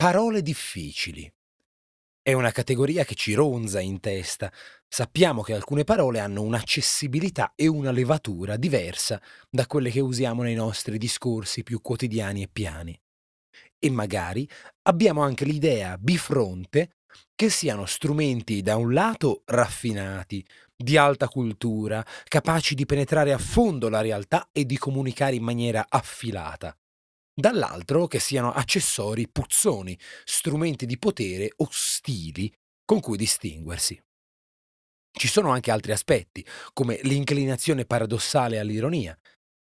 Parole difficili. È una categoria che ci ronza in testa. Sappiamo che alcune parole hanno un'accessibilità e una levatura diversa da quelle che usiamo nei nostri discorsi più quotidiani e piani. E magari abbiamo anche l'idea bifronte che siano strumenti da un lato raffinati, di alta cultura, capaci di penetrare a fondo la realtà e di comunicare in maniera affilata dall'altro che siano accessori puzzoni, strumenti di potere ostili con cui distinguersi. Ci sono anche altri aspetti, come l'inclinazione paradossale all'ironia,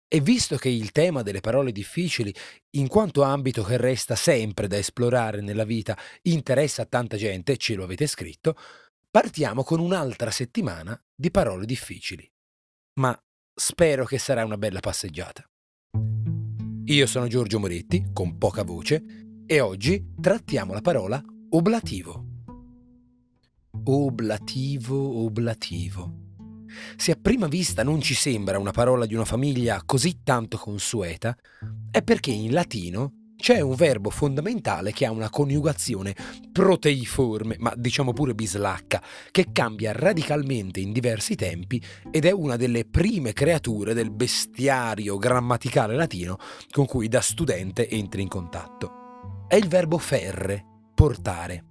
e visto che il tema delle parole difficili, in quanto ambito che resta sempre da esplorare nella vita, interessa a tanta gente, ce lo avete scritto, partiamo con un'altra settimana di parole difficili. Ma spero che sarà una bella passeggiata. Io sono Giorgio Moretti, con poca voce, e oggi trattiamo la parola oblativo. Oblativo, oblativo. Se a prima vista non ci sembra una parola di una famiglia così tanto consueta, è perché in latino c'è un verbo fondamentale che ha una coniugazione proteiforme, ma diciamo pure bislacca, che cambia radicalmente in diversi tempi ed è una delle prime creature del bestiario grammaticale latino con cui da studente entri in contatto. È il verbo ferre, portare.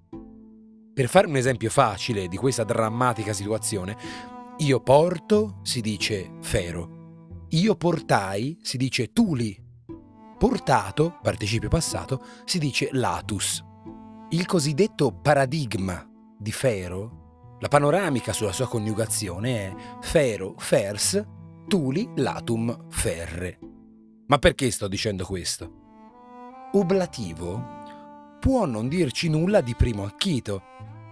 Per fare un esempio facile di questa drammatica situazione, io porto si dice fero, io portai si dice tuli Portato, participio passato, si dice latus. Il cosiddetto paradigma di Fero, la panoramica sulla sua coniugazione è Fero, fers, tuli, latum, ferre. Ma perché sto dicendo questo? Oblativo può non dirci nulla di primo acchito,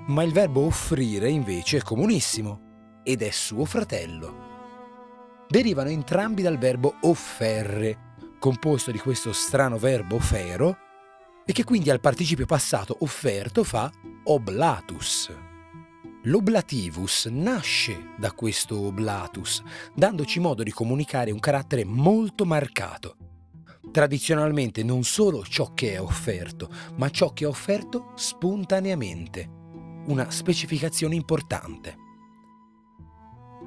ma il verbo offrire invece è comunissimo ed è suo fratello. Derivano entrambi dal verbo offerre, composto di questo strano verbo fero, e che quindi al participio passato offerto fa oblatus. L'oblativus nasce da questo oblatus, dandoci modo di comunicare un carattere molto marcato. Tradizionalmente non solo ciò che è offerto, ma ciò che è offerto spontaneamente. Una specificazione importante.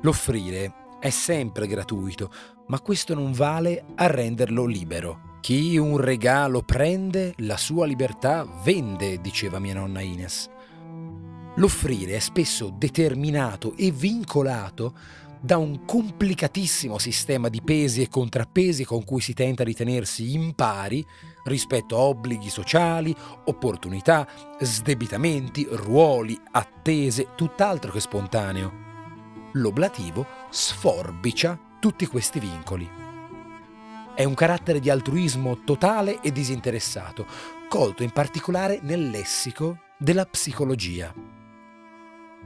L'offrire è sempre gratuito, ma questo non vale a renderlo libero. Chi un regalo prende, la sua libertà vende, diceva mia nonna Ines. L'offrire è spesso determinato e vincolato da un complicatissimo sistema di pesi e contrappesi con cui si tenta di tenersi in pari rispetto a obblighi sociali, opportunità, sdebitamenti, ruoli, attese, tutt'altro che spontaneo. L'oblativo sforbicia tutti questi vincoli. È un carattere di altruismo totale e disinteressato, colto in particolare nel lessico della psicologia.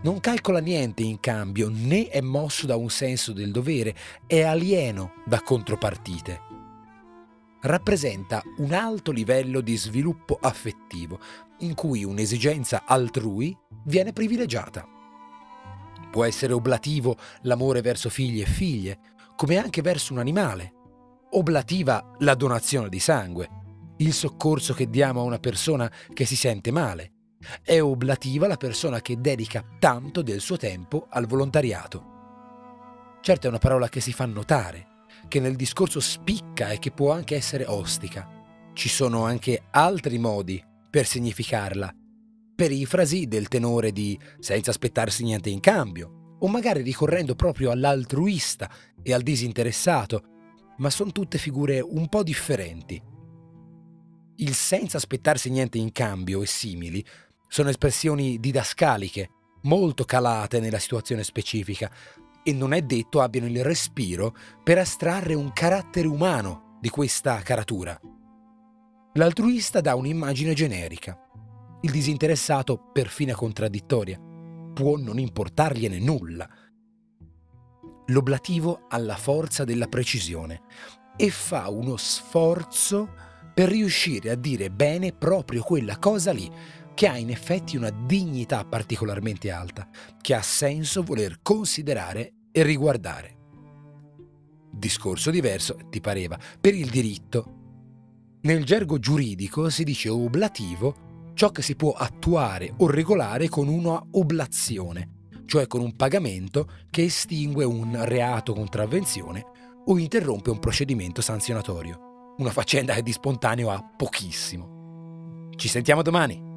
Non calcola niente in cambio, né è mosso da un senso del dovere, è alieno da contropartite. Rappresenta un alto livello di sviluppo affettivo, in cui un'esigenza altrui viene privilegiata. Può essere oblativo l'amore verso figli e figlie, come anche verso un animale. Oblativa la donazione di sangue, il soccorso che diamo a una persona che si sente male. È oblativa la persona che dedica tanto del suo tempo al volontariato. Certo è una parola che si fa notare, che nel discorso spicca e che può anche essere ostica. Ci sono anche altri modi per significarla. Perifrasi del tenore di senza aspettarsi niente in cambio, o magari ricorrendo proprio all'altruista e al disinteressato, ma sono tutte figure un po' differenti. Il senza aspettarsi niente in cambio e simili sono espressioni didascaliche, molto calate nella situazione specifica, e non è detto abbiano il respiro per astrarre un carattere umano di questa caratura. L'altruista dà un'immagine generica. Il disinteressato, perfino contraddittoria, può non importargliene nulla. L'oblativo ha la forza della precisione e fa uno sforzo per riuscire a dire bene proprio quella cosa lì, che ha in effetti una dignità particolarmente alta, che ha senso voler considerare e riguardare. Discorso diverso, ti pareva, per il diritto. Nel gergo giuridico si dice oblativo ciò che si può attuare o regolare con una oblazione, cioè con un pagamento che estingue un reato contravvenzione o interrompe un procedimento sanzionatorio. Una faccenda che di spontaneo ha pochissimo. Ci sentiamo domani!